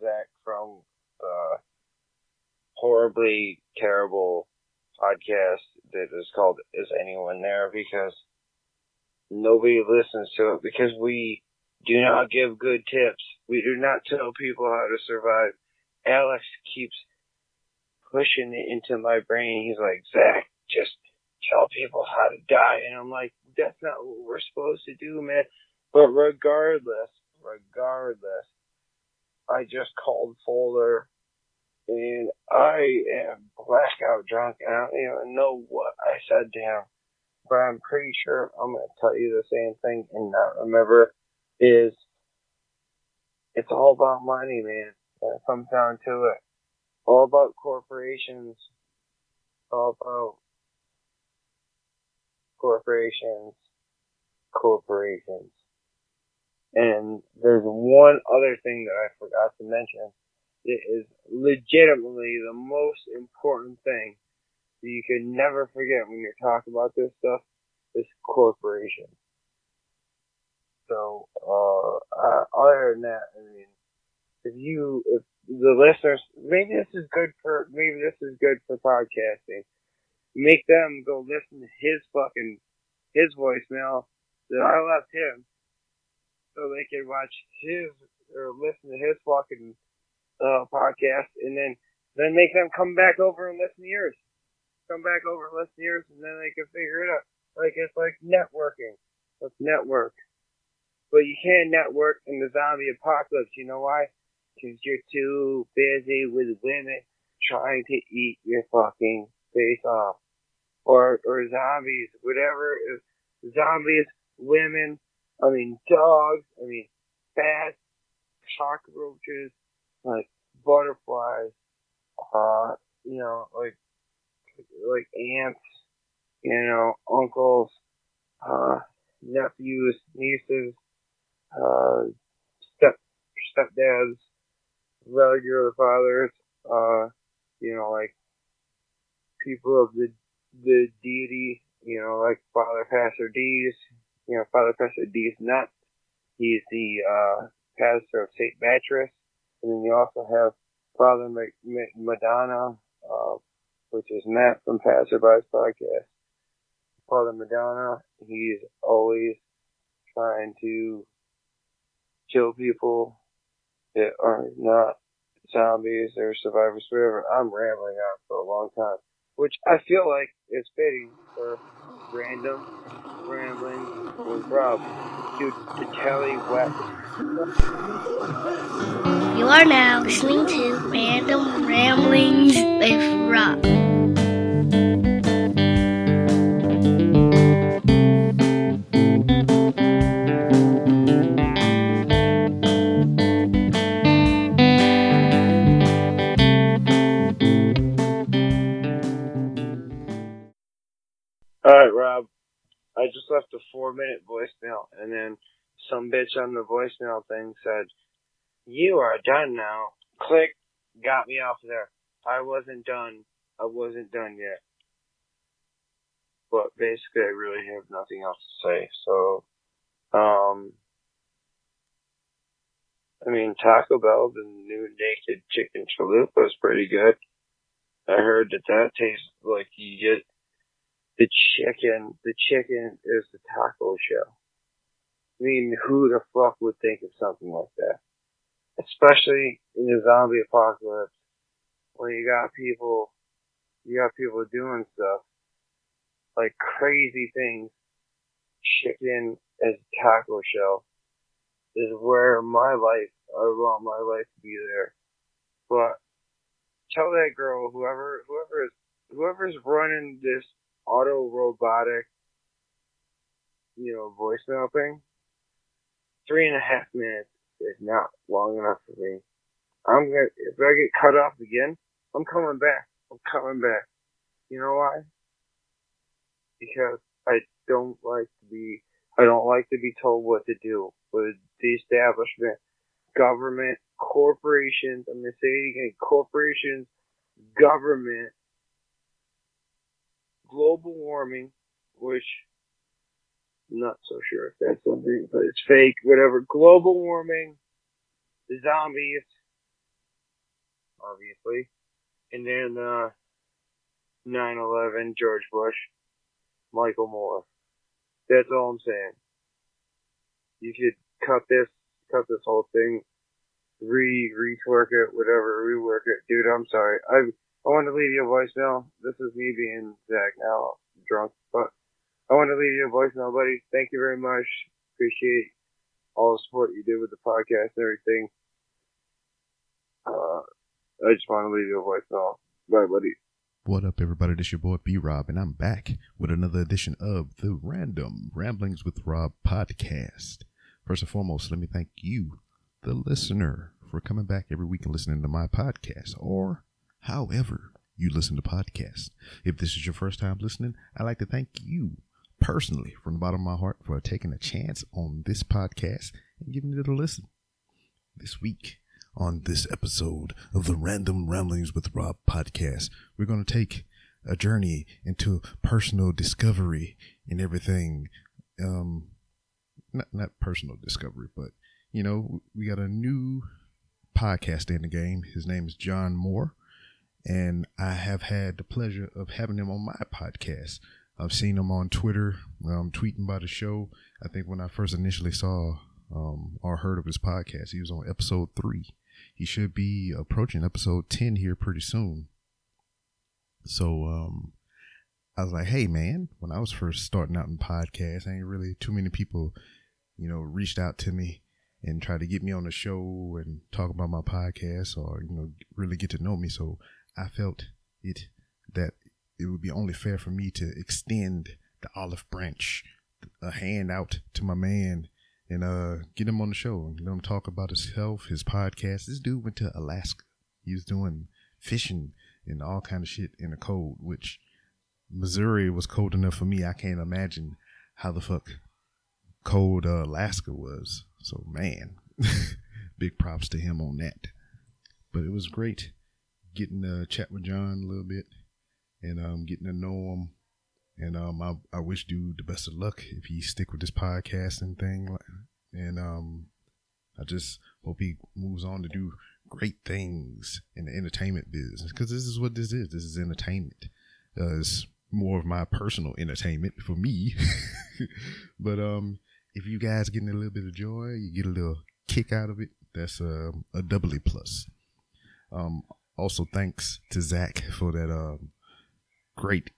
Zach from the horribly terrible podcast that is called Is Anyone There? Because nobody listens to it because we do not give good tips. We do not tell people how to survive. Alex keeps pushing it into my brain. He's like, Zach, just tell people how to die. And I'm like, that's not what we're supposed to do, man. But regardless, regardless, I just called Fuller and I am blackout drunk and I don't even know what I said to him. But I'm pretty sure I'm going to tell you the same thing and not remember is it's all about money, man. When it comes down to it. All about corporations. All about corporations. Corporations. And there's one other thing that I forgot to mention. It is legitimately the most important thing that you can never forget when you're talking about this stuff is corporation. So, uh, uh, other than that, I mean, if you, if the listeners, maybe this is good for, maybe this is good for podcasting. Make them go listen to his fucking, his voicemail that I left him so they can watch his, or listen to his fucking, uh, podcast and then, then make them come back over and listen to yours. Come back over and listen to yours and then they can figure it out. Like, it's like networking. Let's network. But you can't network in the zombie apocalypse. You know why? Because you're too busy with women trying to eat your fucking face off. Or, or zombies, whatever. Zombies, women, I mean dogs, I mean bats, cockroaches, like butterflies, uh, you know, like, like aunts. you know, uncles, uh, nephews, nieces, uh, step stepdads, regular fathers, uh, you know, like people of the the deity, you know, like Father Pastor D's, you know, Father Pastor D's Nut. He's the uh, pastor of St. Mattress. And then you also have Father Madonna, uh, which is Matt from Passerby's podcast. Father Madonna, he's always trying to kill people that are not zombies or survivors, whatever. I'm rambling on for a long time, which I feel like is fitting for random rambling with Rob due to Telly West. You are now listening to Random Ramblings with Rob. I just left a four minute voicemail and then some bitch on the voicemail thing said, you are done now. Click, got me off there. I wasn't done. I wasn't done yet. But basically I really have nothing else to say. So, um, I mean, Taco Bell, the new naked chicken chalupa is pretty good. I heard that that tastes like you get the chicken, the chicken is the taco shell. I mean, who the fuck would think of something like that? Especially in the zombie apocalypse, when you got people, you got people doing stuff like crazy things. Chicken as taco shell is where my life, I want my life to be there. But tell that girl, whoever, whoever is, whoever's running this auto robotic, you know, voicemail thing, three and a half minutes is not long enough for me. I'm gonna, if I get cut off again, I'm coming back. I'm coming back. You know why? Because I don't like to be, I don't like to be told what to do with the establishment, government, corporations, I'm gonna say it again, corporations, government, global warming, which I'm not so sure if that's something, but it's fake, whatever. Global warming, zombies, obviously. And then, uh, 9-11, George Bush, Michael Moore. That's all I'm saying. You could cut this, cut this whole thing, re, retwork it, whatever, rework it. Dude, I'm sorry. I, I want to leave you a voicemail. This is me being Zach now, drunk, but I want to leave you a voicemail, buddy. Thank you very much. Appreciate all the support you did with the podcast and everything. Uh, I just want to leave you a voicemail. Bye, buddy. What up, everybody? This your boy B Rob, and I'm back with another edition of the Random Ramblings with Rob podcast. First and foremost, let me thank you, the listener, for coming back every week and listening to my podcast, or however you listen to podcasts. If this is your first time listening, I'd like to thank you personally from the bottom of my heart for taking a chance on this podcast and giving it a listen. This week, on this episode of the Random Ramblings with Rob podcast, we're going to take a journey into personal discovery and everything. Um, not, not personal discovery, but you know, we got a new podcast in the game. His name is John Moore, and I have had the pleasure of having him on my podcast. I've seen him on Twitter, um, tweeting about the show. I think when I first initially saw um, or heard of his podcast, he was on episode three he should be approaching episode 10 here pretty soon. So, um, I was like, hey, man, when I was first starting out in podcasts, ain't really too many people, you know, reached out to me and tried to get me on the show and talk about my podcast or, you know, really get to know me. So I felt it that it would be only fair for me to extend the olive branch, a hand out to my man and uh get him on the show and let him talk about his health, his podcast. This dude went to Alaska. He was doing fishing and all kind of shit in the cold, which Missouri was cold enough for me. I can't imagine how the fuck cold uh, Alaska was. So man, big props to him on that. But it was great getting to chat with John a little bit and um, getting to know him and um, I, I wish dude the best of luck if he stick with this podcasting thing. And um, I just hope he moves on to do great things in the entertainment business because this is what this is. This is entertainment. Uh, it's more of my personal entertainment for me. but um, if you guys getting a little bit of joy, you get a little kick out of it. That's a, a doubly plus. Um, also, thanks to Zach for that um, great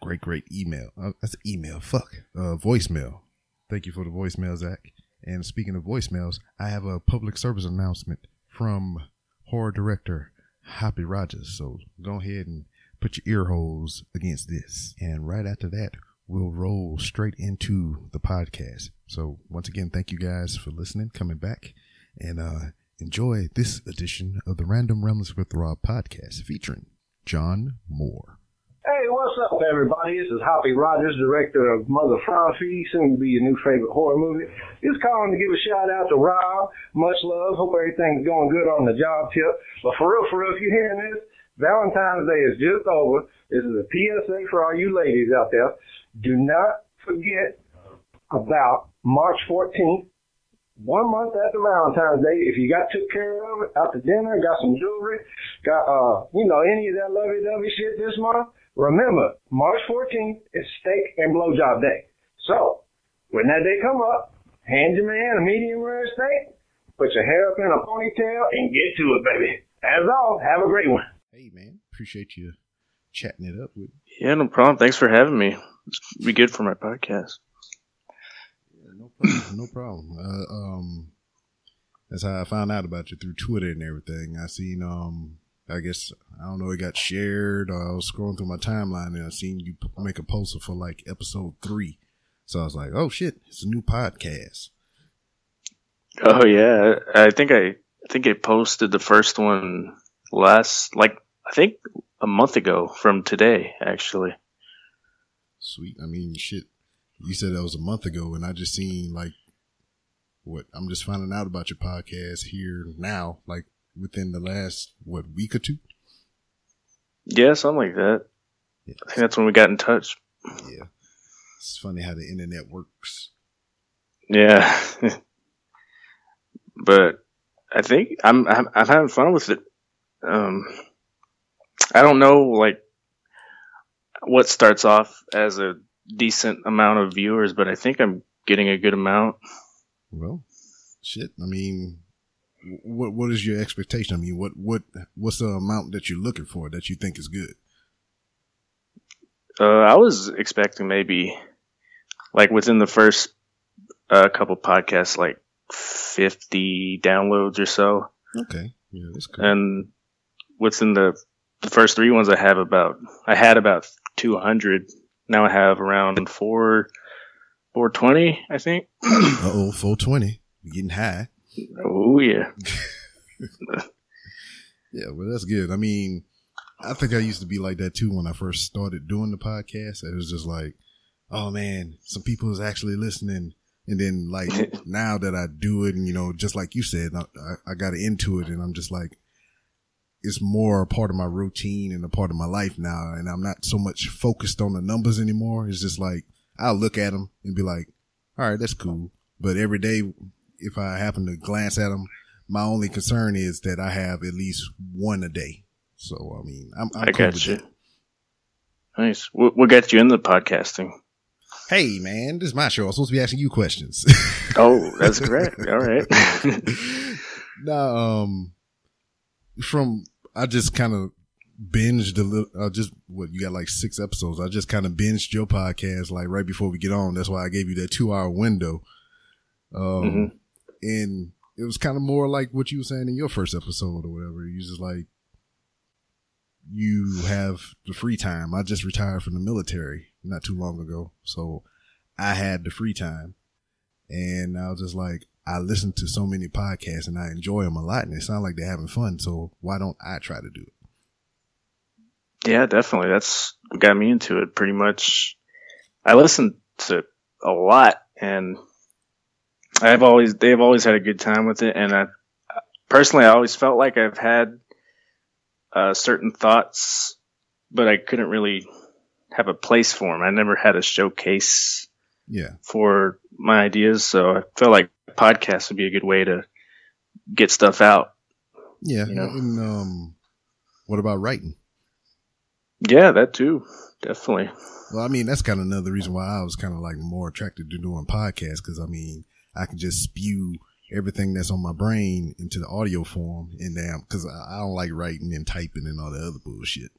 great, great email. Uh, that's email. Fuck. Uh, voicemail. Thank you for the voicemail, Zach. And speaking of voicemails, I have a public service announcement from horror director Hoppy Rogers. So go ahead and put your ear holes against this. And right after that, we'll roll straight into the podcast. So once again, thank you guys for listening, coming back, and uh, enjoy this edition of the Random Ramblings with Rob podcast featuring John Moore. Hey, what's up, everybody? This is Hoppy Rogers, director of Mother Francie, soon to be your new favorite horror movie. Just calling to give a shout out to Rob. Much love. Hope everything's going good on the job tip. But for real, for real, if you're hearing this, Valentine's Day is just over. This is a PSA for all you ladies out there. Do not forget about March 14th, one month after Valentine's Day, if you got took care of it, out to dinner, got some jewelry, got uh, you know, any of that lovey dovey shit this month, Remember, March 14th is steak and blowjob day. So, when that day come up, hand your man a medium rare steak, put your hair up in a ponytail, and get to it, baby. As all, have a great one. Hey, man. Appreciate you chatting it up with Yeah, no problem. Thanks for having me. It's be good for my podcast. No problem. no problem. Uh, um, that's how I found out about you through Twitter and everything. I seen um I guess I don't know. It got shared, or I was scrolling through my timeline and I seen you make a poster for like episode three. So I was like, "Oh shit, it's a new podcast." Oh yeah, I think I, I think I posted the first one last, like I think a month ago from today, actually. Sweet. I mean, shit. You said that was a month ago, and I just seen like what I'm just finding out about your podcast here now, like within the last what week or two. Yeah, something like that. Yeah. I think that's when we got in touch. Yeah, it's funny how the internet works. Yeah, but I think I'm, I'm I'm having fun with it. Um, I don't know, like, what starts off as a decent amount of viewers, but I think I'm getting a good amount. Well, shit. I mean, what what is your expectation? I mean, what what what's the amount that you're looking for that you think is good? Uh, I was expecting maybe, like, within the first uh, couple podcasts, like 50 downloads or so. Okay, yeah, that's cool. And within the, the first three ones, I have about, I had about 200. Now I have around four, 420, I think. Uh oh, 420. Getting high. Oh, yeah. Yeah, well, that's good. I mean, I think I used to be like that too when I first started doing the podcast. It was just like, oh man, some people is actually listening. And then like now that I do it and, you know, just like you said, I, I, I got into it and I'm just like, it's more a part of my routine and a part of my life now. And I'm not so much focused on the numbers anymore. It's just like, I'll look at them and be like, all right, that's cool. But every day, if I happen to glance at them, my only concern is that I have at least one a day. So, I mean, I'm, I'm I cool got you. that. Nice. What, what got you into podcasting? Hey, man, this is my show. I'm supposed to be asking you questions. Oh, that's correct. All right. no, um, from, I just kind of binged a little, uh, just what you got like six episodes. I just kind of binged your podcast like right before we get on. That's why I gave you that two hour window. Um, Mhm. and it was kind of more like what you were saying in your first episode or whatever. You just like, you have the free time. I just retired from the military not too long ago. So I had the free time and I was just like, I listen to so many podcasts and I enjoy them a lot and it sounds like they're having fun. So why don't I try to do it? Yeah, definitely. That's what got me into it pretty much. I listen to a lot and I've always, they've always had a good time with it. And I personally, I always felt like I've had uh, certain thoughts, but I couldn't really have a place for them. I never had a showcase Yeah. for my ideas. So I felt like podcasts would be a good way to get stuff out. Yeah. You know? And, um, what about writing? Yeah, that too. Definitely. Well, I mean, that's kind of another reason why I was kind of like more attracted to doing podcasts. Cause I mean, I can just spew everything that's on my brain into the audio form and damn, cause I, I don't like writing and typing and all the other bullshit.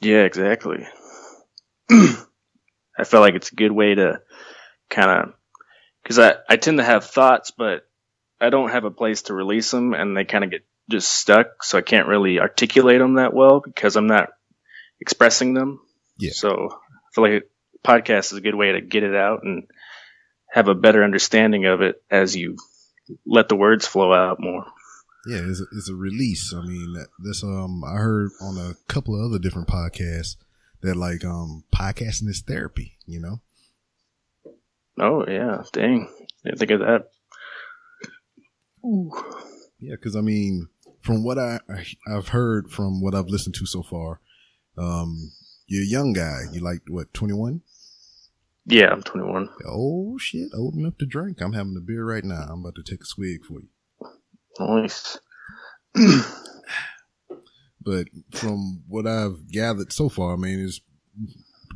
Yeah, exactly. I feel like it's a good way to kind of, because I, I tend to have thoughts, but I don't have a place to release them and they kind of get just stuck. So I can't really articulate them that well because I'm not expressing them. Yeah. So I feel like a podcast is a good way to get it out and have a better understanding of it as you let the words flow out more. Yeah, it's a, it's a release. I mean, this um, I heard on a couple of other different podcasts that like um, podcasting is therapy. You know, Oh yeah, dang! Didn't think of that. yeah, because I mean, from what I I- I've heard from what I've listened to so far, um, you're a young guy. You like what twenty one? Yeah, I'm 21. Oh shit, old enough to drink. I'm having a beer right now. I'm about to take a swig for you. Nice. But from what I've gathered so far, I mean, is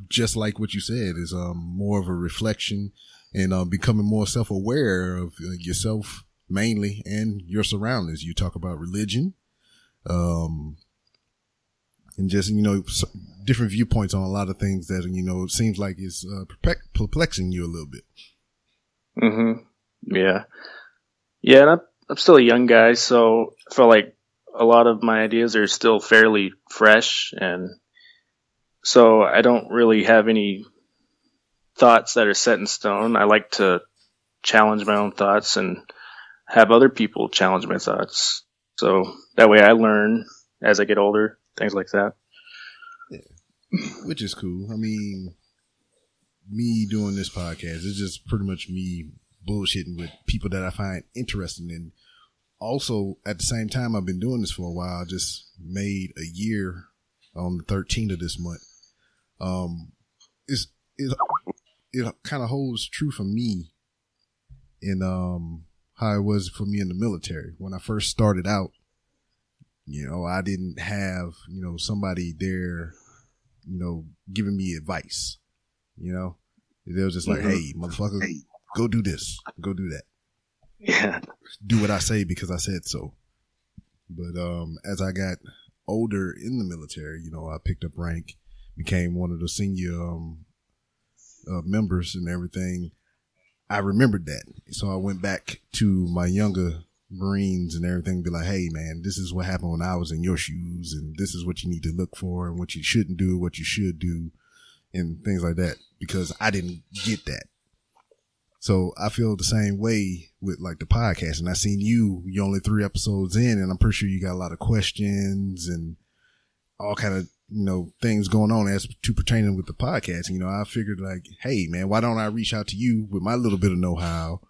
just like what you said, is um more of a reflection and uh, becoming more self aware of uh, yourself mainly and your surroundings. You talk about religion, um, and just you know different viewpoints on a lot of things that you know it seems like is uh, perplexing you a little bit. Mm-hmm. Yeah. Yeah, and I'm, I'm still a young guy, so I feel like a lot of my ideas are still fairly fresh, and so I don't really have any thoughts that are set in stone. I like to challenge my own thoughts and have other people challenge my thoughts. So that way I learn as I get older, things like that. which is cool. I mean, me doing this podcast is just pretty much me bullshitting with people that I find interesting. And also, at the same time, I've been doing this for a while. I just made a year on the 13th of this month. Um, it's, it, it kind of holds true for me in, um, how it was for me in the military. When I first started out, You know, I didn't have, you know, somebody there, you know, giving me advice. You know, they was just like, Mhm. hey, motherfucker, go do this, go do that. Yeah. do what I say because I said so. But um, as I got older in the military, you know, I picked up rank, became one of the senior um, uh, members and everything. I remembered that, so I went back to my younger Marines and everything, be like, "Hey, man, this is what happened when I was in your shoes, and this is what you need to look for, and what you shouldn't do, what you should do, and things like that." Because I didn't get that. So I feel the same way with like the podcast. And I seen you, you only three episodes in, and I'm pretty sure you got a lot of questions and all kind of, you know, things going on as to pertaining with the podcast. You know, I figured like, hey man, why don't I reach out to you with my little bit of know how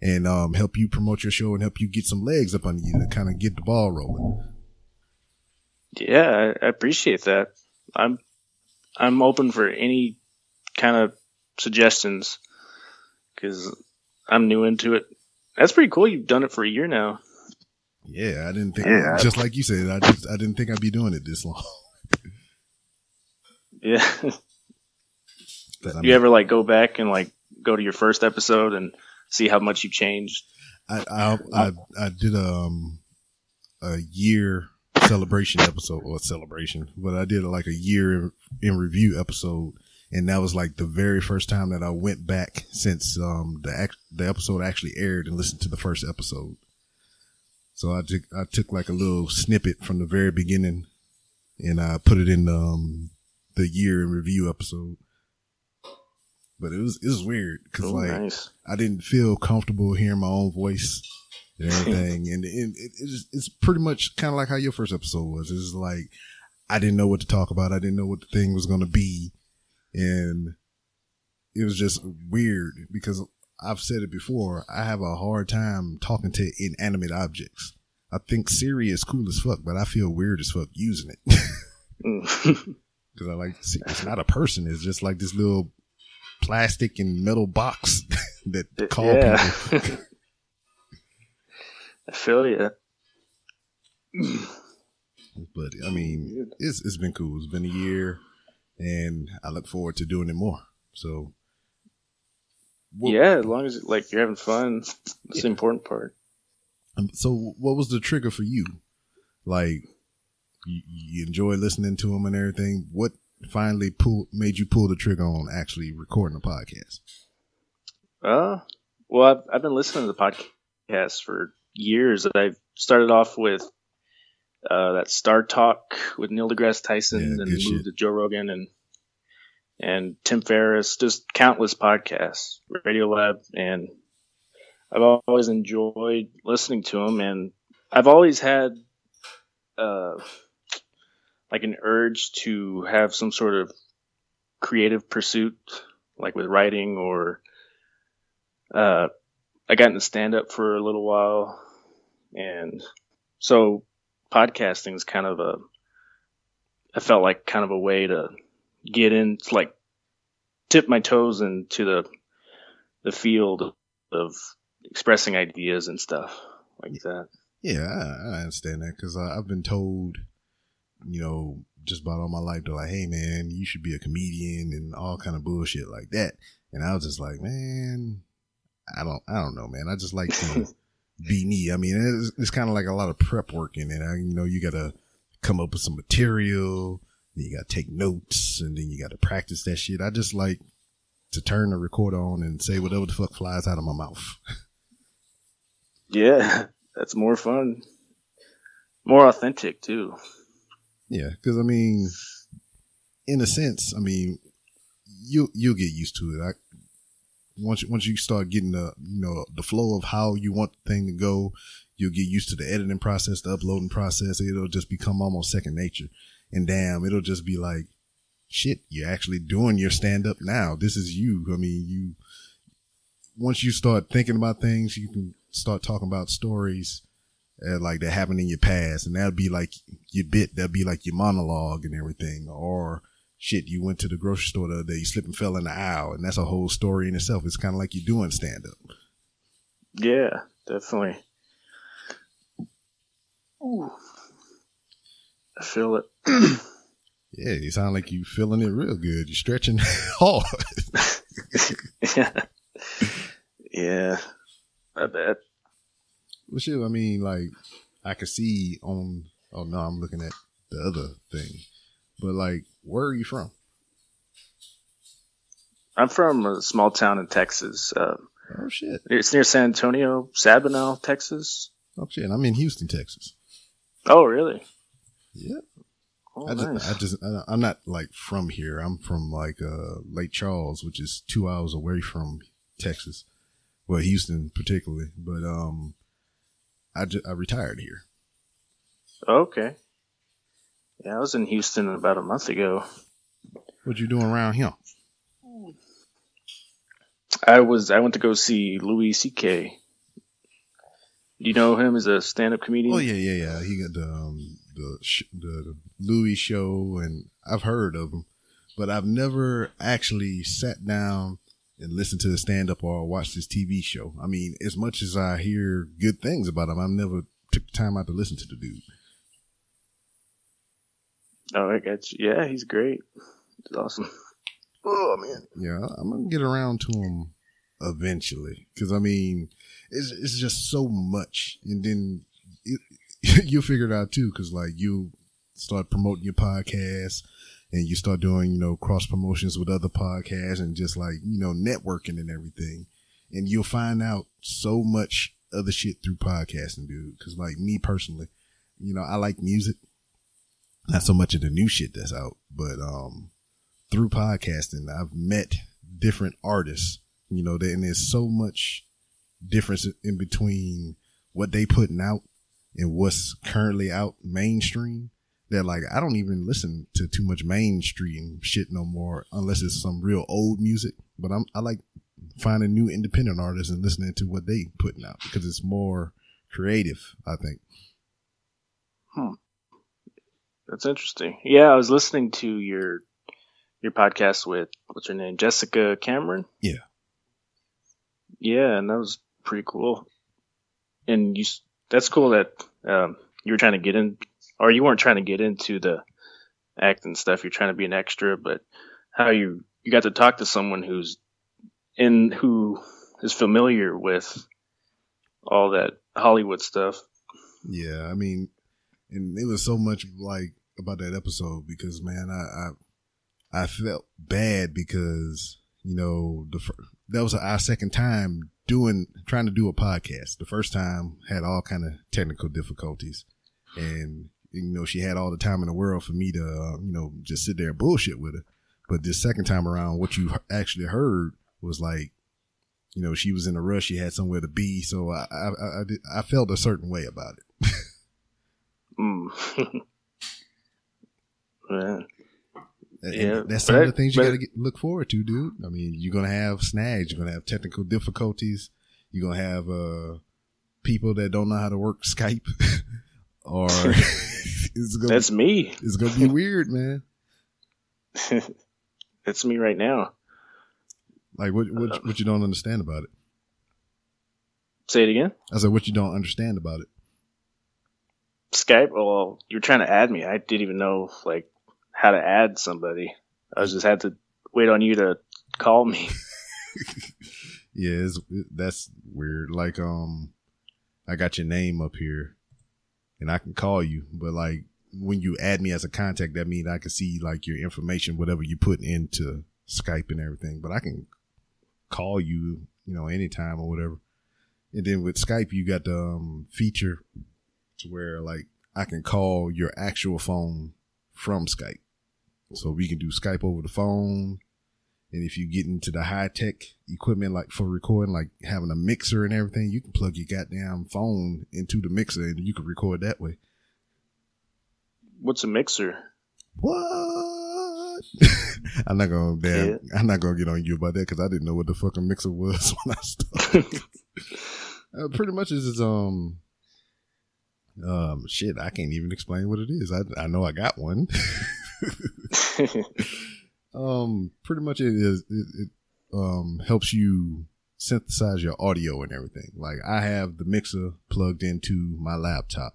and um, help you promote your show and help you get some legs up under you to kind of get the ball rolling. Yeah, I, I appreciate that. I'm I'm open for any kind of suggestions because I'm new into it. That's pretty cool. You've done it for a year now. Yeah, I didn't think, Yeah. just like you said, I just, I didn't think I'd be doing it this long. Yeah. I you ever like go back and like go to your first episode and see how much you changed? I, I I I did a um a year celebration episode or celebration, but I did like a year in, in review episode, and that was like the very first time that I went back since um the the episode actually aired and listened to the first episode. So I took I took like a little snippet from the very beginning, and I put it in um the year in review episode. But it was it was weird because like nice. I didn't feel comfortable hearing my own voice and everything. and, and it, it's, it's pretty much kind of like how your first episode was. It's like, I didn't know what to talk about. I didn't know what the thing was going to be. And it was just weird because I've said it before. I have a hard time talking to inanimate objects. I think Siri is cool as fuck, but I feel weird as fuck using it. Mm. Mm. Cause I like, see, it's not a person. It's just like this little plastic and metal box that call yeah. people. I feel you. But I mean, it's it's been cool. It's been a year, and I look forward to doing it more. So, what- yeah, as long as like you're having fun, that's the important part. um, So, what was the trigger for you? Like, you, you enjoy listening to them and everything. What finally pull made you pull the trigger on actually recording a podcast? Uh, well, I've, I've been listening to the podcast for years. I've started off with uh, that Star Talk with Neil deGrasse Tyson, Yeah, and moved shit. to Joe Rogan and and Tim Ferriss. Just countless podcasts, Radio Lab, and I've always enjoyed listening to them. And I've always had uh, like an urge to have some sort of creative pursuit, like with writing or uh, I got into stand up for a little while, and so podcasting is kind of a. I felt like kind of a way to get in, to like tip my toes into the the field of expressing ideas and stuff like that. Yeah, I, I understand that because I've been told, you know, just about all my life, they're like, "Hey, man, you should be a comedian" and all kind of bullshit like that. And I was just like, man, I don't, I don't know, man. I just like to be me. I mean, it's, it's kind of like a lot of prep work in it. I, you know, you got to come up with some material, then you got to take notes, and then you got to practice that shit. I just like to turn the recorder on and say whatever the fuck flies out of my mouth. Yeah, that's more fun, more authentic too. Yeah, because I mean, in a sense, I mean, you you'll get used to it. I, once you- once you start getting the you know the flow of how you want the thing to go, you'll get used to the editing process, the uploading process. It'll just become almost second nature. And damn, it'll just be like, shit, you're actually doing your stand up now. This is you. I mean, you. Once you start thinking about things, you can start talking about stories uh, like that happened in your past, and that'll be like your bit. That'll be like your monologue and everything. Or shit, you went to the grocery store the other day, you slipped and fell in the aisle, and that's a whole story in itself. It's kind of like you're doing stand up. Yeah, definitely. Ooh. I feel it. yeah, you sound like you feeling it real good. You're stretching hard. yeah. Yeah. I bet. Well, shit, I mean, like, I could see on, oh no, I'm looking at the other thing. But, like, where are you from? I'm from a small town in Texas. Uh, oh, shit. It's near San Antonio, Sabinal, Texas. Oh, shit. I'm in Houston, Texas. Oh, really? Yeah. Oh, I just, nice. I just, I- I'm not like from here. I'm from like uh, Lake Charles, which is two hours away from Texas. Well, Houston particularly, but um, I just, I retired here. Okay. Yeah, I was in Houston about a month ago. What you doing around here? I was I went to go see Louis C.K. Do you know him as a stand-up comedian? Oh yeah, yeah, yeah. He got the um, the sh- the Louie show, and I've heard of him, but I've never actually sat down and listen to the stand up or watch his TV show. I mean, as much as I hear good things about him, I've never took the time out to listen to the dude. Oh, I got you. Yeah, he's great. He's awesome. Oh man. Yeah, I'm gonna get around to him eventually because I mean, it's it's just so much, and then it, you figure it out too because like you start promoting your podcast and you start doing you know cross promotions with other podcasts and just like you know networking and everything, and you'll find out so much other shit through podcasting, dude. Because like me personally, you know, I like music, not so much of the new shit that's out, but um through podcasting, I've met different artists, you know, and there's so much difference in between what they putting out and what's currently out mainstream that like I don't even listen to too much mainstream shit no more unless it's some real old music. But I'm I like finding new independent artists and listening to what they putting out because it's more creative, I think. Hmm. That's interesting. Yeah, I was listening to your your podcast with what's her name, Jessica Cameron. Yeah. Yeah, and that was pretty cool. And you, that's cool that um, you were trying to get in, or you weren't trying to get into the acting stuff. You're trying to be an extra, but how you you got to talk to someone who's in who is familiar with all that Hollywood stuff. Yeah, I mean, and it was so much like about that episode because man, I I, I felt bad because you know the fir- that was our second time doing trying to do a podcast. The first time had all kind of technical difficulties, and you know she had all the time in the world for me to uh, you know just sit there and bullshit with her. But this second time around, what you actually heard was like you know, she was in a rush. She had somewhere to be. So I, I, I, I, did, I felt a certain way about it. Mm. yeah. And Yeah, that's some of the things you got to look forward to, dude. I mean, you're gonna have snags. You're gonna have technical difficulties. You're gonna have uh, people that don't know how to work Skype, or it's gonna That's me. it's gonna be weird, man. That's me right now. Like what what what you don't understand about it. Say it again. I said what you don't understand about it. Skype. Well, you're trying to add me. I didn't even know like how to add somebody. I just had to wait on you to call me. Yeah, that's weird. Like um, I got your name up here, and I can call you, but like when you add me as a contact, that means I can see like your information, whatever you put into Skype and everything. But I can call you, you know, anytime or whatever. And then with Skype, you got the um, feature to where like I can call your actual phone from Skype. So we can do Skype over the phone. And if you get into the high tech equipment, like for recording, like having a mixer and everything, you can plug your goddamn phone into the mixer and you can record that way. What's a mixer? What? I'm not gonna damn. I'm not gonna get on you about that because I didn't know what the fucking mixer was when I started. uh, pretty much is is um um shit. I can't even explain what it is. I I know I got one. Um, pretty much it is. It, it um helps you synthesize your audio and everything. Like I have the mixer plugged into my laptop,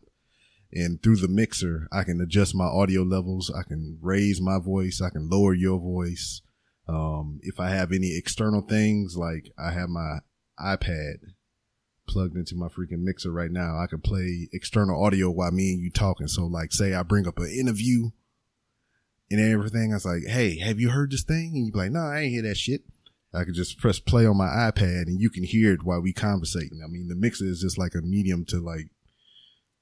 And through the mixer, I can adjust my audio levels. I can raise my voice. I can lower your voice. Um, if I have any external things, like I have my iPad plugged into my freaking mixer right now, I can play external audio while me and you talking. So like, say I bring up an interview and everything. I was like, Hey, have you heard this thing? And you be like, no, I ain't hear that shit. I could just press play on my iPad and you can hear it while we conversating. I mean, the mixer is just like a medium to like,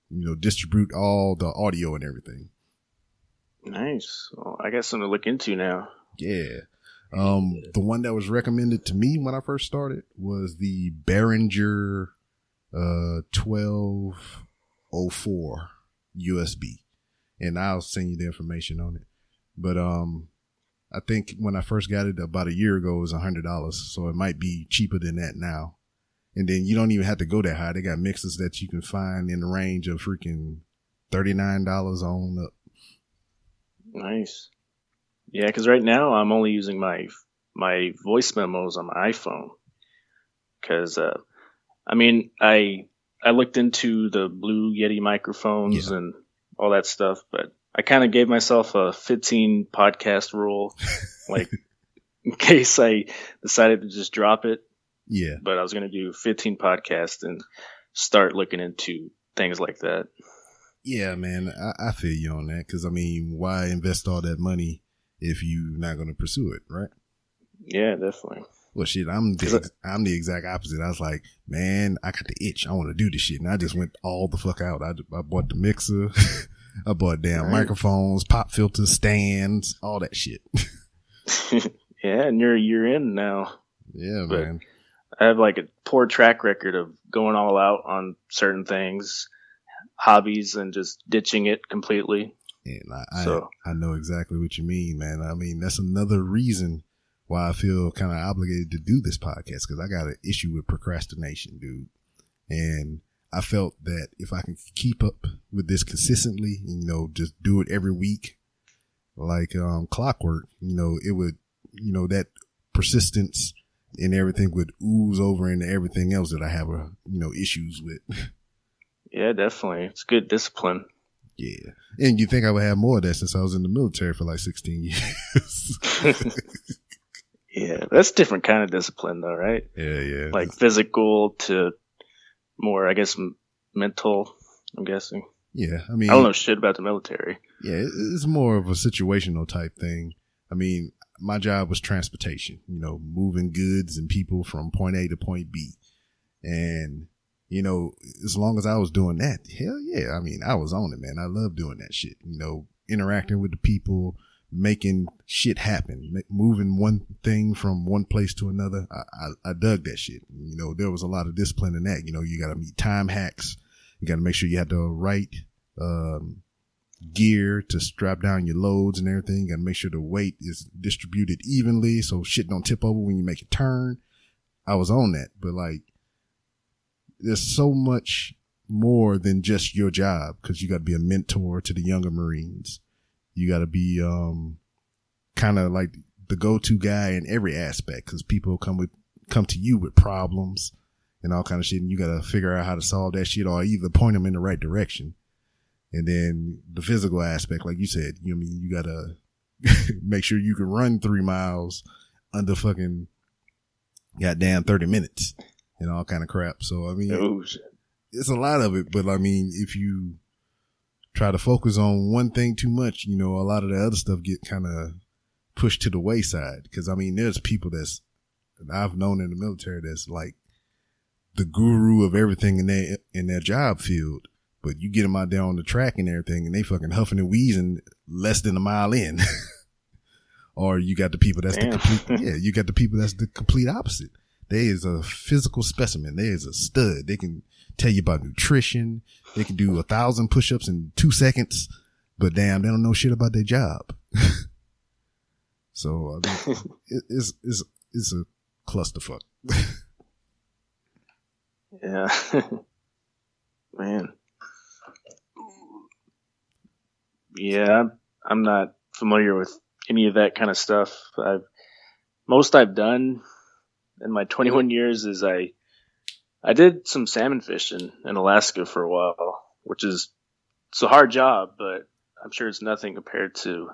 you know, distribute all the audio and everything. Nice. Well, I got something to look into now. Yeah. Um, the one that was recommended to me when I first started was the Behringer, uh, 1204 USB. And I'll send you the information on it. But, um, I think when I first got it about a year ago, it was a hundred dollars. So it might be cheaper than that now. And then you don't even have to go that high. They got mixes that you can find in the range of freaking $39 on up. Nice. Yeah, because right now I'm only using my my voice memos on my iPhone. Because uh, I mean, I I looked into the Blue Yeti microphones Yeah. and all that stuff, but I kind of gave myself a 15 podcast rule, like in case I decided to just drop it. Yeah. But I was going to do 15 podcasts and start looking into things like that. Yeah, man, I, I feel you on that because I mean, why invest all that money if you're not going to pursue it, right? Yeah, definitely. Well, shit, I'm the, I'm the exact opposite. I was like, man, I got the itch. I want to do this shit, and I just went all the fuck out. I, I bought the mixer, I bought damn Right. microphones, pop filters, stands, all that shit. yeah, and you're a year in now. yeah, But- man. I have like a poor track record of going all out on certain things, hobbies, and just ditching it completely. And I, So- I, I know exactly what you mean, man. I mean, that's another reason why I feel kind of obligated to do this podcast because I got an issue with procrastination, dude. And I felt that if I can keep up with this consistently, you know, just do it every week, like um, clockwork, you know, it would, you know, that persistence and everything would ooze over into everything else that I have, uh, you know, issues with. Yeah, definitely. It's good discipline. Yeah. And you think I would have more of that since I was in the military for like 16 years. Yeah, that's different kind of discipline, though, right? yeah, yeah. Like physical to more, I guess, m- mental. I'm guessing. yeah, I mean, I don't know shit about the military. yeah, it's more of a situational type thing. I mean, my job was transportation, you know, moving goods and people from point A to point B. And, you know, as long as I was doing that, hell yeah. I mean, I was on it, man. I love doing that shit, you know, interacting with the people, making shit happen, moving one thing from one place to another. I, I, I dug that shit. You know, there was a lot of discipline in that. You know, you got to meet time hacks. You got to make sure you had the right, um, gear to strap down your loads and everything. You got to make sure the weight is distributed evenly so shit don't tip over when you make a turn. I was on that, but like, there's so much more than just your job because you got to be a mentor to the younger Marines. You got to be, um, kind of like the go-to guy in every aspect because people come with, come to you with problems and all kind of shit. And you got to figure out how to solve that shit or either point them in the right direction. And then the physical aspect, like you said, you know, I mean, you gotta make sure you can run three miles under fucking goddamn 30 minutes and all kind of crap. So, I mean, Oh, shit. it's a lot of it, but I mean, if you try to focus on one thing too much, you know, a lot of the other stuff get kind of pushed to the wayside. Cause I mean, there's people that's, that I've known in the military that's like the guru of everything in their, in their job field. But you get them out there on the track and everything and they fucking huffing and wheezing less than a mile in. or you got the people that's Damn. the complete, yeah, you got the people that's the complete opposite. They is a physical specimen. They is a stud. They can tell you about nutrition. They can do a thousand push-ups in two seconds, but damn, they don't know shit about their job. so I mean, it, it's it's it's a clusterfuck. Yeah. Man. Yeah, I'm- not familiar with any of that kind of stuff. I've most I've done in my 21 years is I I did some salmon fishing in Alaska for a while, which is it's a hard job, but I'm sure it's nothing compared to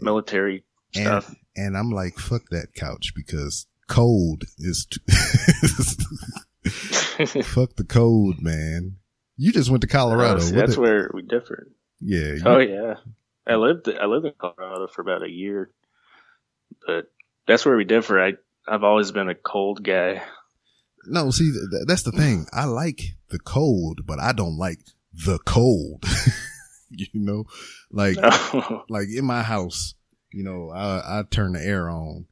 military and, stuff. And I'm like, fuck that couch because cold is. T- fuck the cold, man. You just went to Colorado. Oh, see, that's the- where we differ. yeah. you- Oh yeah, I lived I lived in Colorado for about a year, but that's where we differ. I I've always been a cold guy. No, see, th- th- that's the thing. I like the cold, but I don't like the cold. you know, like like in my house, you know, I I turn the air on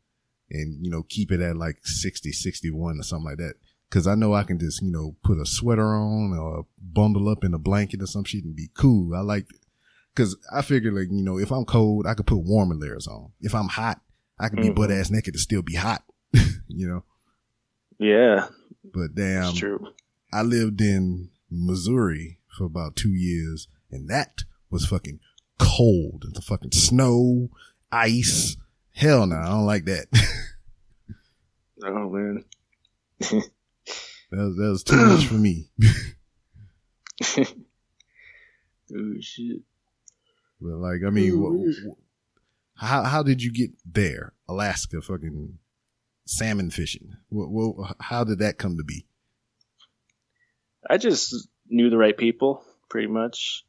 and you know keep it at like 60, 61 or something like that. Cause I know I can just, you know, put a sweater on or bundle up in a blanket or some shit and be cool. I like, cause I figure like, you know, if I'm cold, I could put warmer layers on. If I'm hot, I can be Mhm. butt ass naked to still be hot, you know, yeah, but damn. I lived in Missouri for about two years, and that was fucking cold. The fucking snow, ice. Hell no, I don't like that. Oh man. that, was, that was too much for me. Oh shit. But like, I mean, oh, wh- wh- how how did you get there, Alaska? Fucking salmon fishing. What, what, how did that come to be? I just knew the right people, pretty much.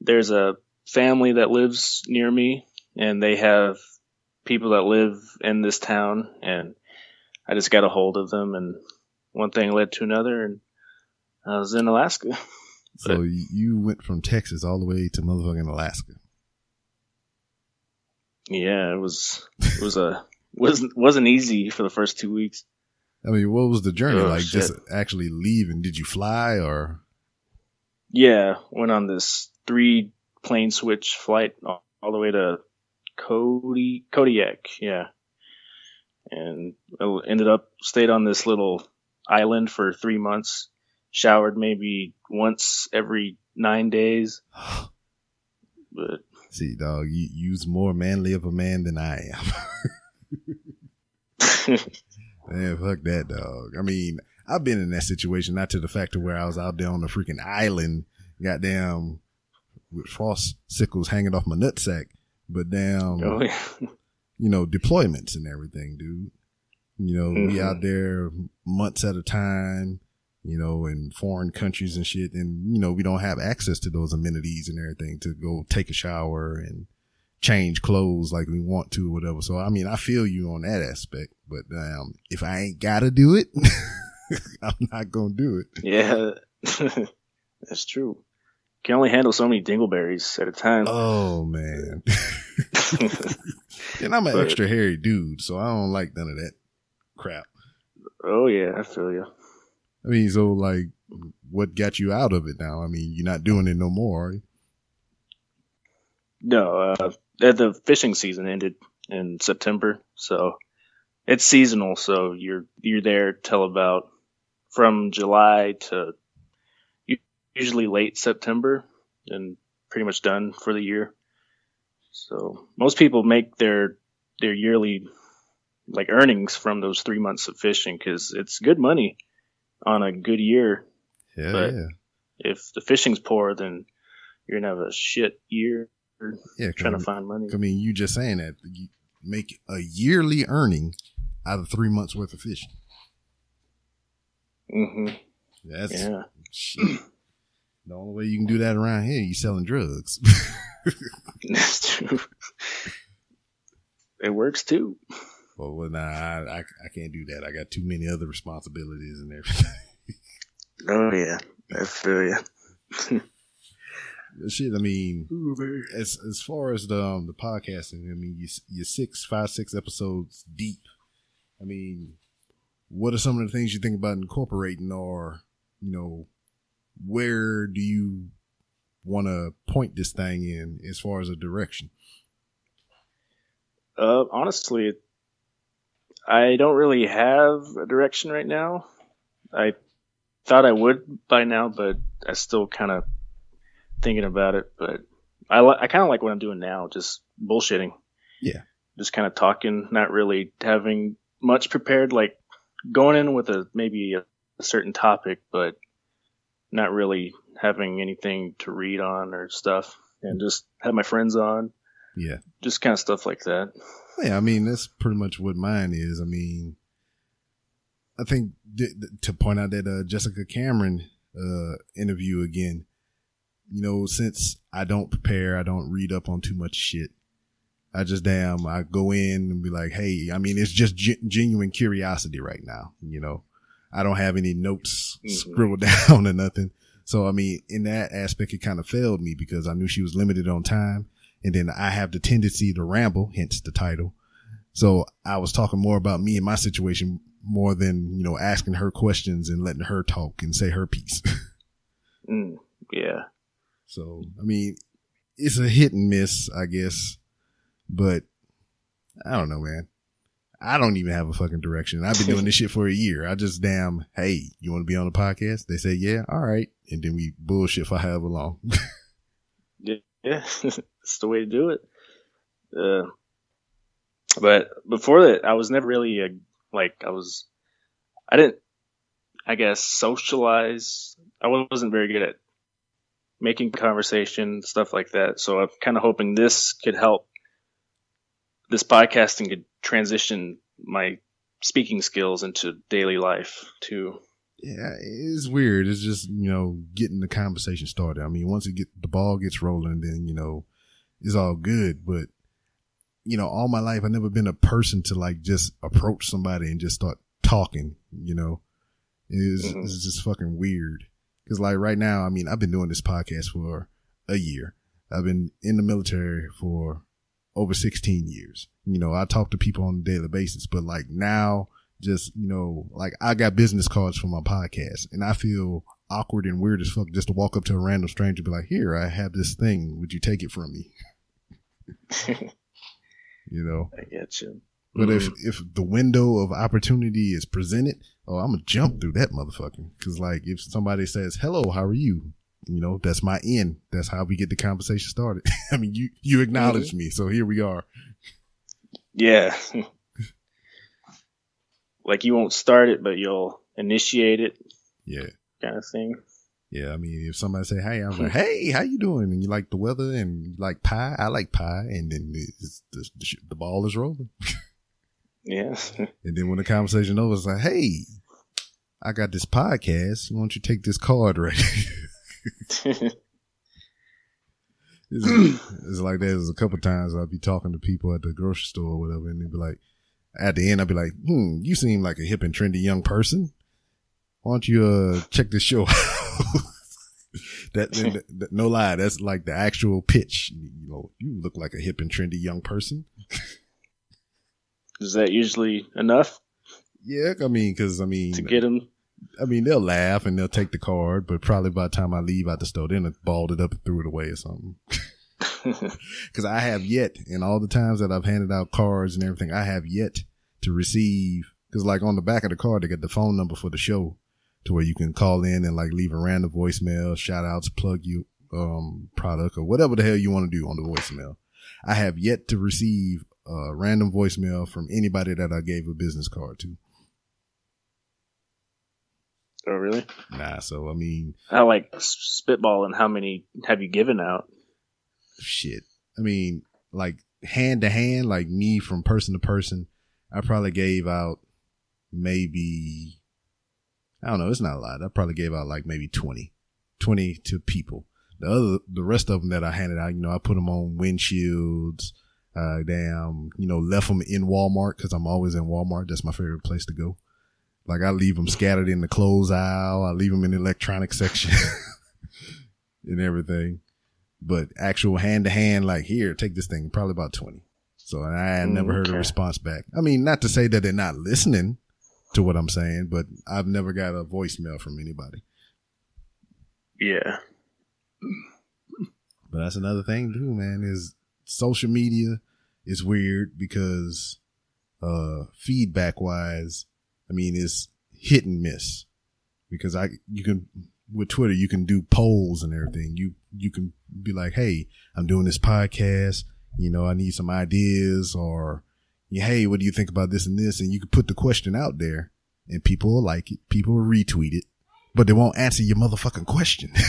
There's a family that lives near me, and they have people that live in this town, and I just got a hold of them, and one thing led to another, and I was in Alaska. So you you went from Texas all the way to motherfucking Alaska. Yeah, it was it was a wasn't wasn't easy for the first two weeks. I mean, what was the journey Oh, like? shit. Just actually leaving? Did you fly or? Yeah, went on this three plane switch flight all, all the way to Cody Kodiak. Yeah, and I ended up stayed on this little island for three months. Showered maybe once every nine days, but See, dog, you you's more manly of a man than I am. Man, fuck that, dog. I mean, I've been in that situation, not to the fact of where I was out there on the freaking island, goddamn, with frost sickles hanging off my nutsack, but damn, oh, yeah. you know, deployments and everything, dude. You know, we Mhm. out there months at a time, you know, in foreign countries and shit. And, you know, we don't have access to those amenities and everything to go take a shower and change clothes like we want to or whatever. So, I mean, I feel you on that aspect, but, um, if I ain't gotta do it, I'm not gonna do it. yeah, that's true. Can only handle so many dingleberries at a time. Oh, man. and I'm an But- extra hairy dude, so I don't like none of that crap. oh yeah, I feel you. I mean, so like, what got you out of it now? I mean, you're not doing it no more. Are you? No, uh, the the fishing season ended in September, so it's seasonal. So you're you're there till about from July to usually late September, and pretty much done for the year. So most people make their their yearly like earnings from those three months of fishing because it's good money on a good year. Yeah, But- yeah, If the fishing's poor, then you're gonna have a shit year yeah. trying to find money. I mean, you just saying that you make a yearly earning out of three months worth of fishing. Mm-hmm. That's Yeah. shit. The only way you can do that around here, you selling drugs. That's true. It works too. well, well, nah, I, I I can't do that. I got too many other responsibilities and everything. Oh yeah, I feel you. Shit, I mean, as as far as the um, the podcasting, I mean, you you're six, five, six episodes deep. I mean, what are some of the things you think about incorporating, or you know, where do you want to point this thing in as far as a direction? Uh, honestly, I don't really have a direction right now. I thought I would by now, but I still kind of thinking about it. But I li- I kind of like what I'm doing now, just bullshitting. Yeah. Just kind of talking, not really having much prepared. Like going in with a maybe a, a certain topic, but not really having anything to read on or stuff, and just have my friends on. Yeah. Just kind of stuff like that. Yeah, I mean that's pretty much what mine is. I mean, I think th- th- to point out that uh, Jessica Cameron uh, interview again. You know, since I don't prepare, I don't read up on too much shit. I just damn, I go in and be like, hey, I mean, it's just g- genuine curiosity right now. You know, I don't have any notes Mhm. scribbled down or nothing. So, I mean, in that aspect, it kind of failed me because I knew she was limited on time. And then I have the tendency to ramble, hence the title. So I was talking more about me and my situation more than, you know, asking her questions and letting her talk and say her piece. Mm, yeah. So, I mean, it's a hit and miss, I guess, but I don't know, man. I don't even have a fucking direction. I've been doing this shit for a year. I just damn, hey, you want to be on the podcast? They say, yeah, all right. And then we bullshit for however long. Yeah, yeah. the way to do it. Uh, but before that, I was never really a, like I was. I didn't, I guess, socialize. I wasn't very good at making conversation stuff like that. So I'm kind of hoping this could help. This podcasting could transition my speaking skills into daily life too. yeah, it's weird. It's just, you know, getting the conversation started. I mean, once it get the ball gets rolling, then, you know, it's all good. But, you know, all my life, I've never been a person to like just approach somebody and just start talking, you know, it's, Mhm. it's just fucking weird. Cause like right now, I mean, I've been doing this podcast for a year. I've been in the military for over 16 years. You know, I talk to people on a daily basis, but like now, just, you know, like I got business cards for my podcast and I feel awkward and weird as fuck just to walk up to a random stranger and be like, here, I have this thing. Would you take it from me? You know, I get you. But if, Mhm. if the window of opportunity is presented, oh, I'm gonna jump through that motherfucker. Cause like if somebody says, hello, how are you? You know, that's my end. That's how we get the conversation started. I mean, you, you acknowledged me. So here we are. Yeah. like you won't start it, but you'll initiate it, Yeah. kind of thing. Yeah, I mean, if somebody say, "Hey," I'm like, "Hey, how you doing?" and you like the weather and you like pie, I like pie, and then it's, the, the, the ball is rolling. Yeah. And then when the conversation over, it's like, "Hey, I got this podcast. Why don't you take this card right?" it's, it's like that. There's a couple times I'll be talking to people at the grocery store or whatever, and they'd be like, at the end, I'd be like, "Hmm, you seem like a hip and trendy young person. Why don't you uh check this show?" out?" that, that, that- no lie, that's like the actual pitch. You know, you look like a hip and trendy young person. Is that usually enough Yeah, I mean, because I mean, to get them? I mean, they'll laugh and they'll take the card, but probably by the time I leave out the store, then it balled it up and threw it away or something. Because I have yet, in all the times that I've handed out cards and everything, I have yet to receive. Because like on the back of the card, they got the phone number for the show, to where you can call in and like leave a random voicemail, shout outs, plug you um product or whatever the hell you want to do on the voicemail. I have yet to receive a random voicemail from anybody that I gave a business card to. oh, really? Nah, so I mean, I like spitballing. How many have you given out? shit. I mean, like hand to hand, like me from person to person, I probably gave out maybe, I don't know, it's not a lot. I probably gave out like maybe 20, 20 to people. The other, the rest of them that I handed out, you know, I put them on windshields, uh, damn, you know, left them in Walmart because I'm always in Walmart. That's my favorite place to go. Like I leave them scattered in the clothes aisle. I leave them in the electronic section and everything. But actual hand to hand, like here, take this thing, probably about 20. So I never heard a response back. I mean, not to say that they're not listening to what I'm saying, but I've never got a voicemail from anybody. Yeah. But that's another thing too, man, is social media is weird because uh feedback wise, I mean it's hit and miss. Because I you can with Twitter you can do polls and everything. You you can be like, Hey, I'm doing this podcast, you know, I need some ideas or hey, what do you think about this and this? And you can put the question out there and people will like it, people will retweet it, but they won't answer your motherfucking question.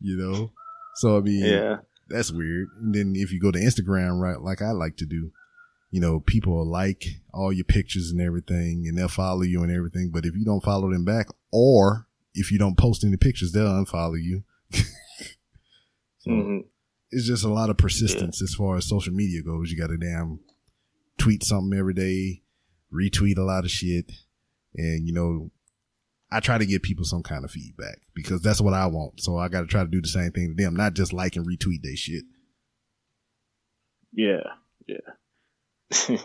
you know? So I mean, Yeah. That's weird. And then if you go to Instagram, right, like I like to do, you know, people will like all your pictures and everything and they'll follow you and everything. But if you don't follow them back or if you don't post any pictures, they'll unfollow you. so hmm it's just a lot of persistence as far as social media goes. You got to damn tweet something every day, retweet a lot of shit. And, you know, I try to give people some kind of feedback because that's what I want. So I got to try to do the same thing to them, not just like and retweet their shit. Yeah. Yeah.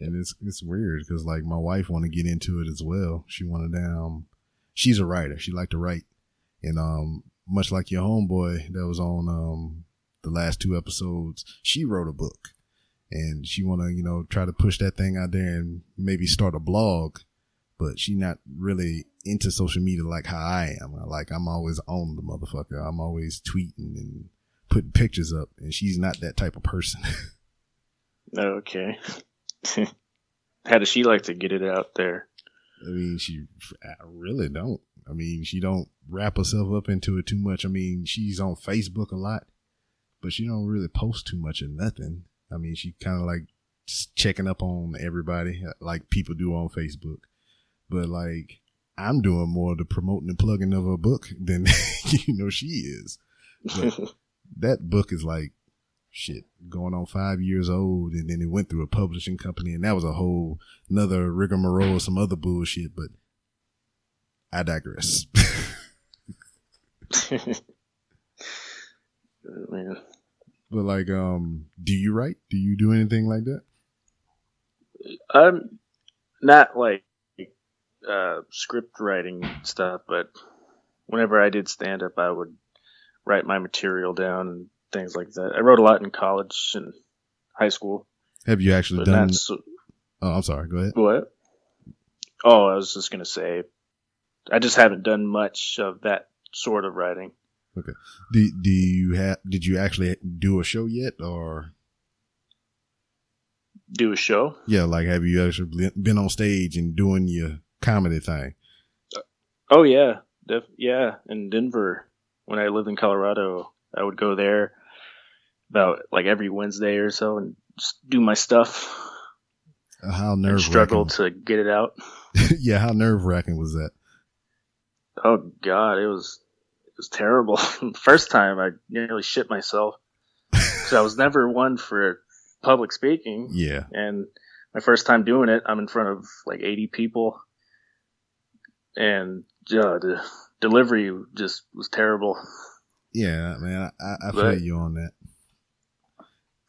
and it's it's weird because like my wife want to get into it as well. She want to down. She's a writer. She like to write, and um, much like your homeboy that was on um the last two episodes, she wrote a book, and she want to you know try to push that thing out there and maybe start a blog, but she not really into social media like how I am. Like I'm always on the motherfucker. I'm always tweeting and putting pictures up, and she's not that type of person. okay. How does she like to get it out there? I mean, she I really don't. I mean, she don't wrap herself up into it too much. I mean, she's on Facebook a lot, but she don't really post too much of nothing. I mean, she kind of like just checking up on everybody like people do on Facebook. But like, I'm doing more of the promoting and plugging of her book than you know she is. But that book is like shit going on five years old and then it went through a publishing company and that was a whole another rigmarole some other bullshit but i digress Man. but like um do you write do you do anything like that I'm not like uh, script writing stuff, but whenever I did stand up, I would write my material down and things like that. I wrote a lot in college and high school, have you actually done so, oh i'm sorry go ahead what? Oh, I was just gonna say, I just haven't done much of that sort of writing. Okay. Do, do you have did you actually do a show yet or Do a show? yeah like have you actually been on stage and doing your comedy thing. Oh yeah, def- yeah. In Denver, when I lived in Colorado, I would go there about like every Wednesday or so and just do my stuff Uh, how nerve struggle to get it out. yeah how nerve wracking was that? Oh god, it was it was terrible. First time I nearly shit myself. Because I was never one for public speaking, yeah. And my first time doing it, I'm in front of like 80 people, and uh, the delivery just was terrible. Yeah, man, I, I feel you on that.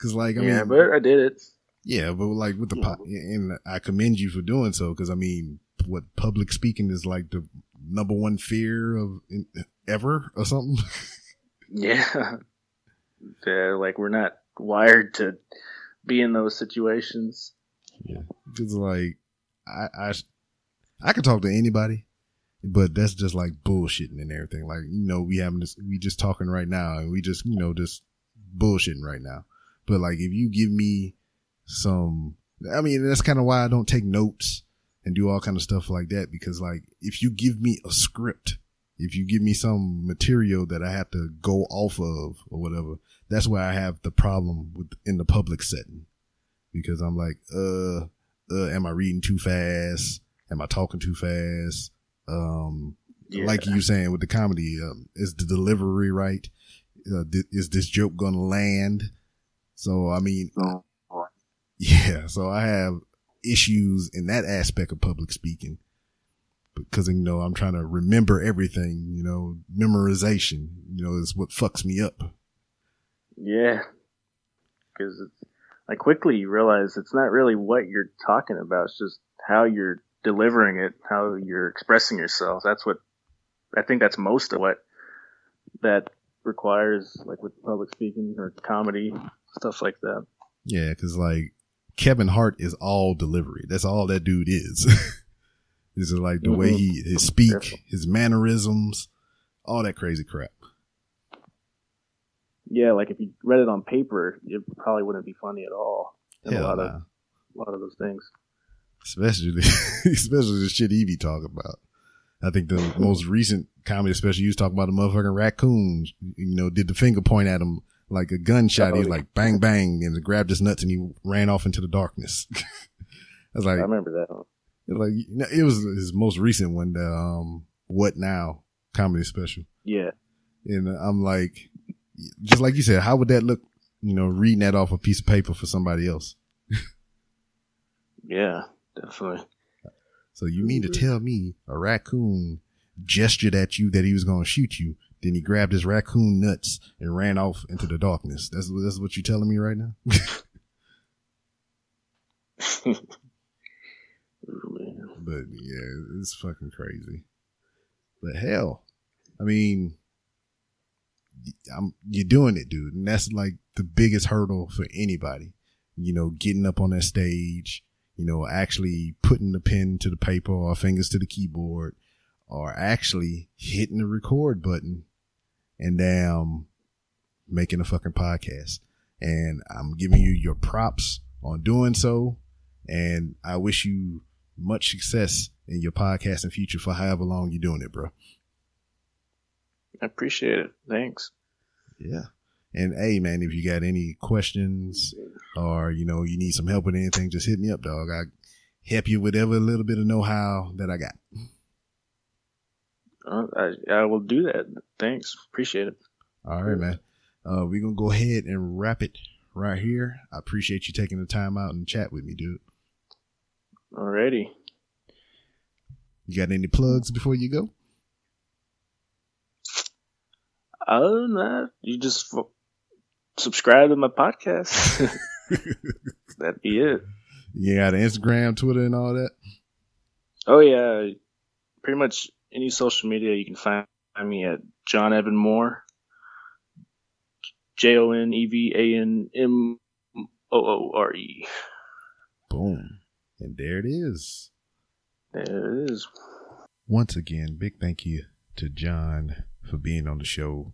Cause like, I yeah, mean, but I did it. yeah, but like with the po- and I commend you for doing so. Cause I mean, what public speaking is like the number one fear of in, ever or something. Yeah. yeah, like we're not wired to be in those situations. Yeah, Cause like, I, I, I can talk to anybody, but that's just like bullshitting and everything. Like, you know, we having this, we just talking right now and we just, you know, just bullshitting right now. But like, if you give me some, I mean, that's kind of why I don't take notes and do all kind of stuff like that. Because like, if you give me a script, if you give me some material that I have to go off of or whatever, that's where I have the problem with in the public setting. Because I'm like, uh, uh, am I reading too fast? Am I talking too fast? Um, Yeah. like you saying with the comedy, um, is the delivery right? Uh, th- is this joke going to land? So, I mean, Oh. yeah, so I have issues in that aspect of public speaking because, you know, I'm trying to remember everything, you know, memorization, you know, is what fucks me up. Yeah. Because it's like quickly you realize it's not really what you're talking about. It's just how you're delivering it, how you're expressing yourself. That's what I think that's most of what that requires, like with public speaking or comedy, stuff like that. Yeah, because like Kevin Hart is all delivery. That's all that dude is. this is like the way mm-hmm. he his speak, his mannerisms, all that crazy crap. Yeah, like if you read it on paper, it probably wouldn't be funny at all. And a Hell lot of a lot of those things. Especially especially the shit he be talking about. I think the most recent comedy special you was talking about the motherfucking raccoons, you know, did the finger point at him like a gunshot. He was like bang bang and grabbed his nuts and he ran off into the darkness. I was like, I remember that one. it like it was his most recent one, the um, what now comedy special. Yeah. And I'm like, just like you said, how would that look? You know, reading that off a piece of paper for somebody else. Yeah, definitely. So you mean to tell me a raccoon gestured at you that he was going to shoot you? Then he grabbed his raccoon nuts and ran off into the darkness. That's that's what you're telling me right now. But yeah, it's fucking crazy. But hell, I mean, I'm you're doing it, dude, and that's like the biggest hurdle for anybody. You know, getting up on that stage, you know, actually putting the pen to the paper or fingers to the keyboard, or actually hitting the record button and damn making a fucking podcast. And I'm giving you your props on doing so. And I wish you much success in your podcasting future for however long you're doing it, bro. I appreciate it. Thanks. Yeah. And hey, man, if you got any questions or, you know, you need some help with anything, just hit me up, dog. I help you with every little bit of know how that I got. Uh, I, I will do that. Thanks. Appreciate it. All right, man. Uh, we're going to go ahead and wrap it right here. I appreciate you taking the time out and chat with me, dude. Alrighty. You got any plugs before you go? Oh that, you just subscribe to my podcast. That'd be it. You got Instagram, Twitter, and all that? Oh yeah, pretty much any social media you can find me at John Evan Moore. J O N E V A N M O O R E. Boom. And there it is. There it is. Once again, big thank you to John for being on the show.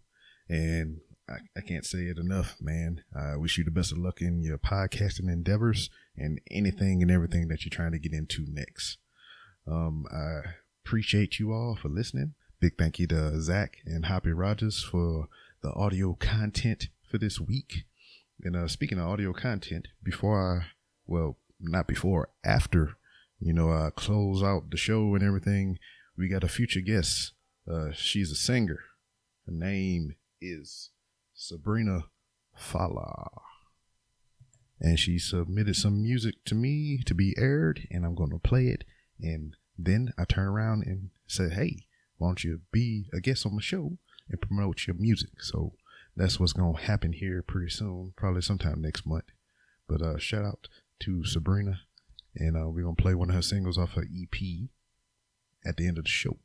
And I, I can't say it enough, man. I wish you the best of luck in your podcasting endeavors and anything and everything that you're trying to get into next. Um, I appreciate you all for listening. Big thank you to Zach and Hoppy Rogers for the audio content for this week. And uh, speaking of audio content, before I, well, not before, after, you know, I close out the show and everything, we got a future guest. Uh, she's a singer. Her name is Sabrina Fala. And she submitted some music to me to be aired, and I'm going to play it. And then I turn around and say, hey, why don't you be a guest on the show and promote your music? So that's what's going to happen here pretty soon, probably sometime next month. But uh, shout out to Sabrina, and uh, we're going to play one of her singles off her EP at the end of the show.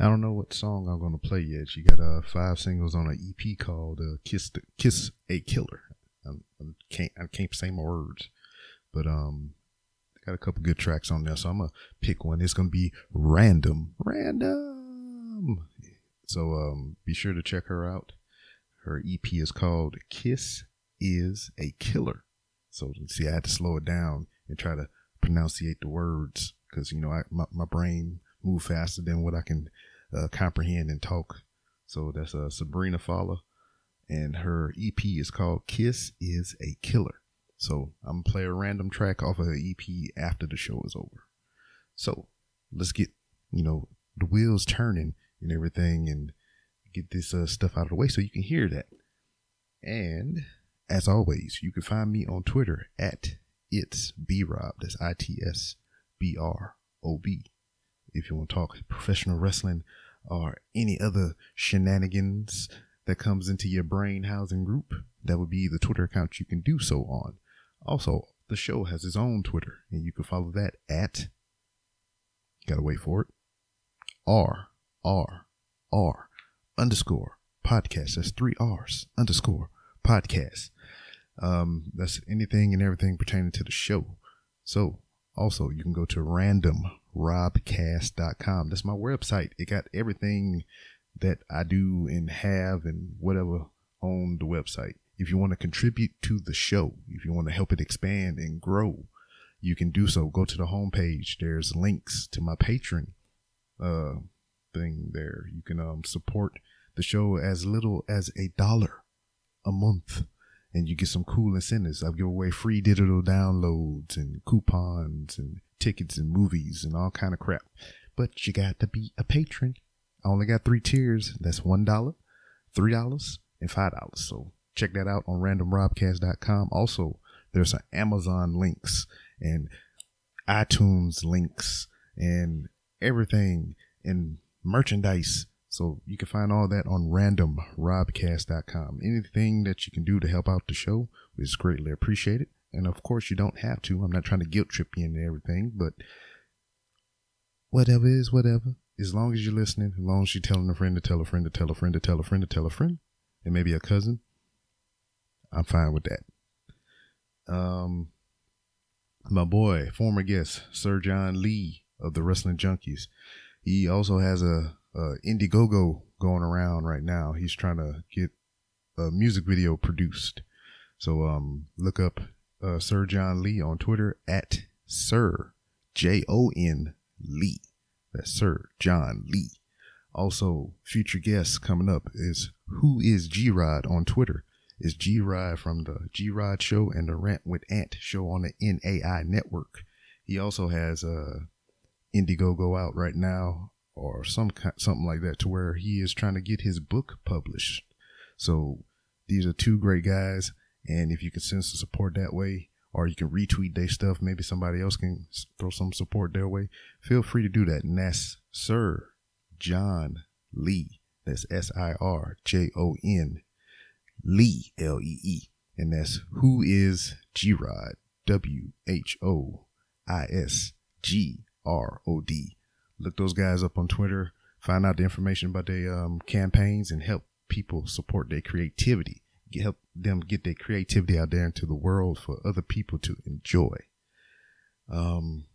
I don't know what song I'm gonna play yet. She got uh five singles on an EP called uh, "Kiss the, Kiss a Killer." I, I can't I can't say my words, but um, got a couple good tracks on there. So I'm gonna pick one. It's gonna be random, random. So um, be sure to check her out. Her EP is called "Kiss Is a Killer." So see, I had to slow it down and try to pronunciate the words because you know I, my my brain move faster than what I can uh, comprehend and talk. So that's uh, Sabrina Fowler, and her EP is called "Kiss Is a Killer." So I'm gonna play a random track off of her EP after the show is over. So let's get you know the wheels turning and everything, and get this uh, stuff out of the way so you can hear that. And as always, you can find me on Twitter at it's B Rob. That's I T S B R O B if you want to talk professional wrestling or any other shenanigans that comes into your brain housing group, that would be the Twitter account you can do so on. Also, the show has its own Twitter, and you can follow that at, gotta wait for it, R, R, R, underscore podcast. That's three R's, underscore podcast. Um, that's anything and everything pertaining to the show. So, also, you can go to randomrobcast.com. That's my website. It got everything that I do and have and whatever on the website. If you want to contribute to the show, if you want to help it expand and grow, you can do so. Go to the homepage. There's links to my Patreon uh thing there. You can um support the show as little as a dollar a month and you get some cool incentives. I give away free digital downloads and coupons and tickets and movies and all kind of crap. But you got to be a patron. I only got three tiers. That's one dollar, three dollars, and five dollars. So check that out on randomrobcast.com. Also, there's some Amazon links and iTunes links and everything and merchandise. So you can find all that on randomrobcast.com. Anything that you can do to help out the show is greatly appreciated. And of course, you don't have to. I'm not trying to guilt trip you into everything, but whatever is whatever. As long as you're listening, as long as you're telling a friend to tell a friend to tell a friend to tell a friend to tell a friend, and maybe a cousin, I'm fine with that. Um, my boy, former guest, Sir John Lee of the Wrestling Junkies. He also has a, a Indiegogo going around right now. He's trying to get a music video produced. So um, look up uh, Sir John Lee on Twitter at Sir J O N Lee. That's Sir John Lee. Also, future guests coming up is Who is G Rod on Twitter. Is G Rod from the G Rod Show and the Rant with Ant show on the NAI network. He also has a Indiegogo out right now or some something like that to where he is trying to get his book published. So these are two great guys, and if you can send some support that way, or you can retweet their stuff, maybe somebody else can throw some support their way. Feel free to do that, and that's Sir John Lee. That's S I R J O N Lee L E E, and that's who is G Rod W H O I S G R O D. Look those guys up on Twitter. Find out the information about their um, campaigns and help people support their creativity. Help them get their creativity out there into the world for other people to enjoy. Um,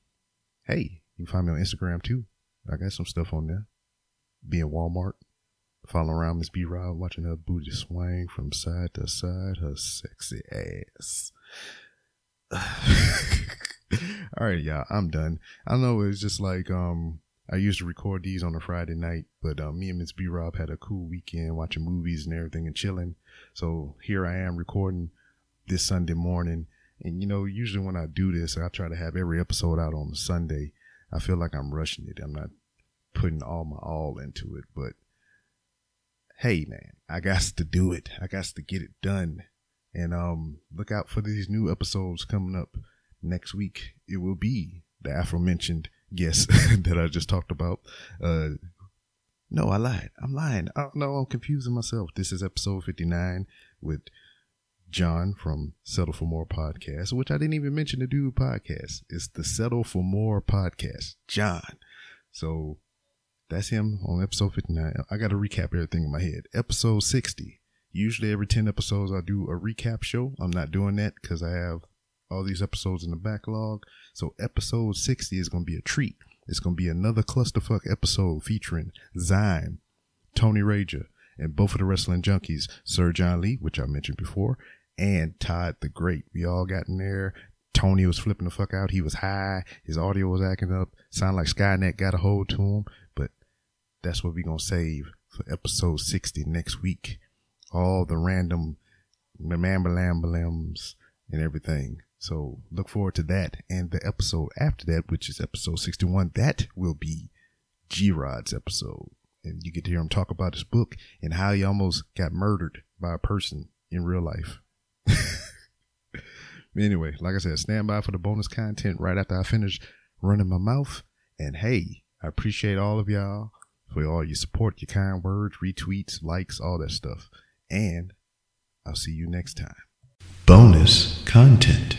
hey, you can find me on Instagram too. I got some stuff on there. Be in Walmart, following around Miss B Rob, watching her booty swing from side to side, her sexy ass. All right, y'all, I'm done. I know it's just like um I used to record these on a Friday night, but um, me and Miss B Rob had a cool weekend watching movies and everything and chilling. So here I am recording this Sunday morning. And you know, usually when I do this, I try to have every episode out on Sunday. I feel like I'm rushing it. I'm not putting all my all into it, but hey man, I got to do it. I got to get it done. And um look out for these new episodes coming up next week. It will be the aforementioned guest that I just talked about. Uh, no, I lied. I'm lying. Oh, no, I'm confusing myself. This is episode 59 with John from Settle for More podcast, which I didn't even mention the dude podcast. It's the Settle for More podcast, John. So that's him on episode 59. I got to recap everything in my head. Episode 60. Usually every 10 episodes I do a recap show. I'm not doing that because I have all these episodes in the backlog. So episode 60 is going to be a treat. It's going to be another clusterfuck episode featuring Zyme, Tony Rager, and both of the wrestling junkies, Sir John Lee, which I mentioned before, and Todd the Great. We all got in there. Tony was flipping the fuck out. He was high. His audio was acting up. Sound like Skynet got a hold to him. But that's what we're going to save for episode 60 next week. All the random mambalambalems and everything. So look forward to that. And the episode after that, which is episode 61, that will be G Rod's episode. And you get to hear him talk about his book and how he almost got murdered by a person in real life. anyway, like I said, stand by for the bonus content right after I finish running my mouth. And hey, I appreciate all of y'all for all your support, your kind words, retweets, likes, all that stuff. And I'll see you next time. Bonus content.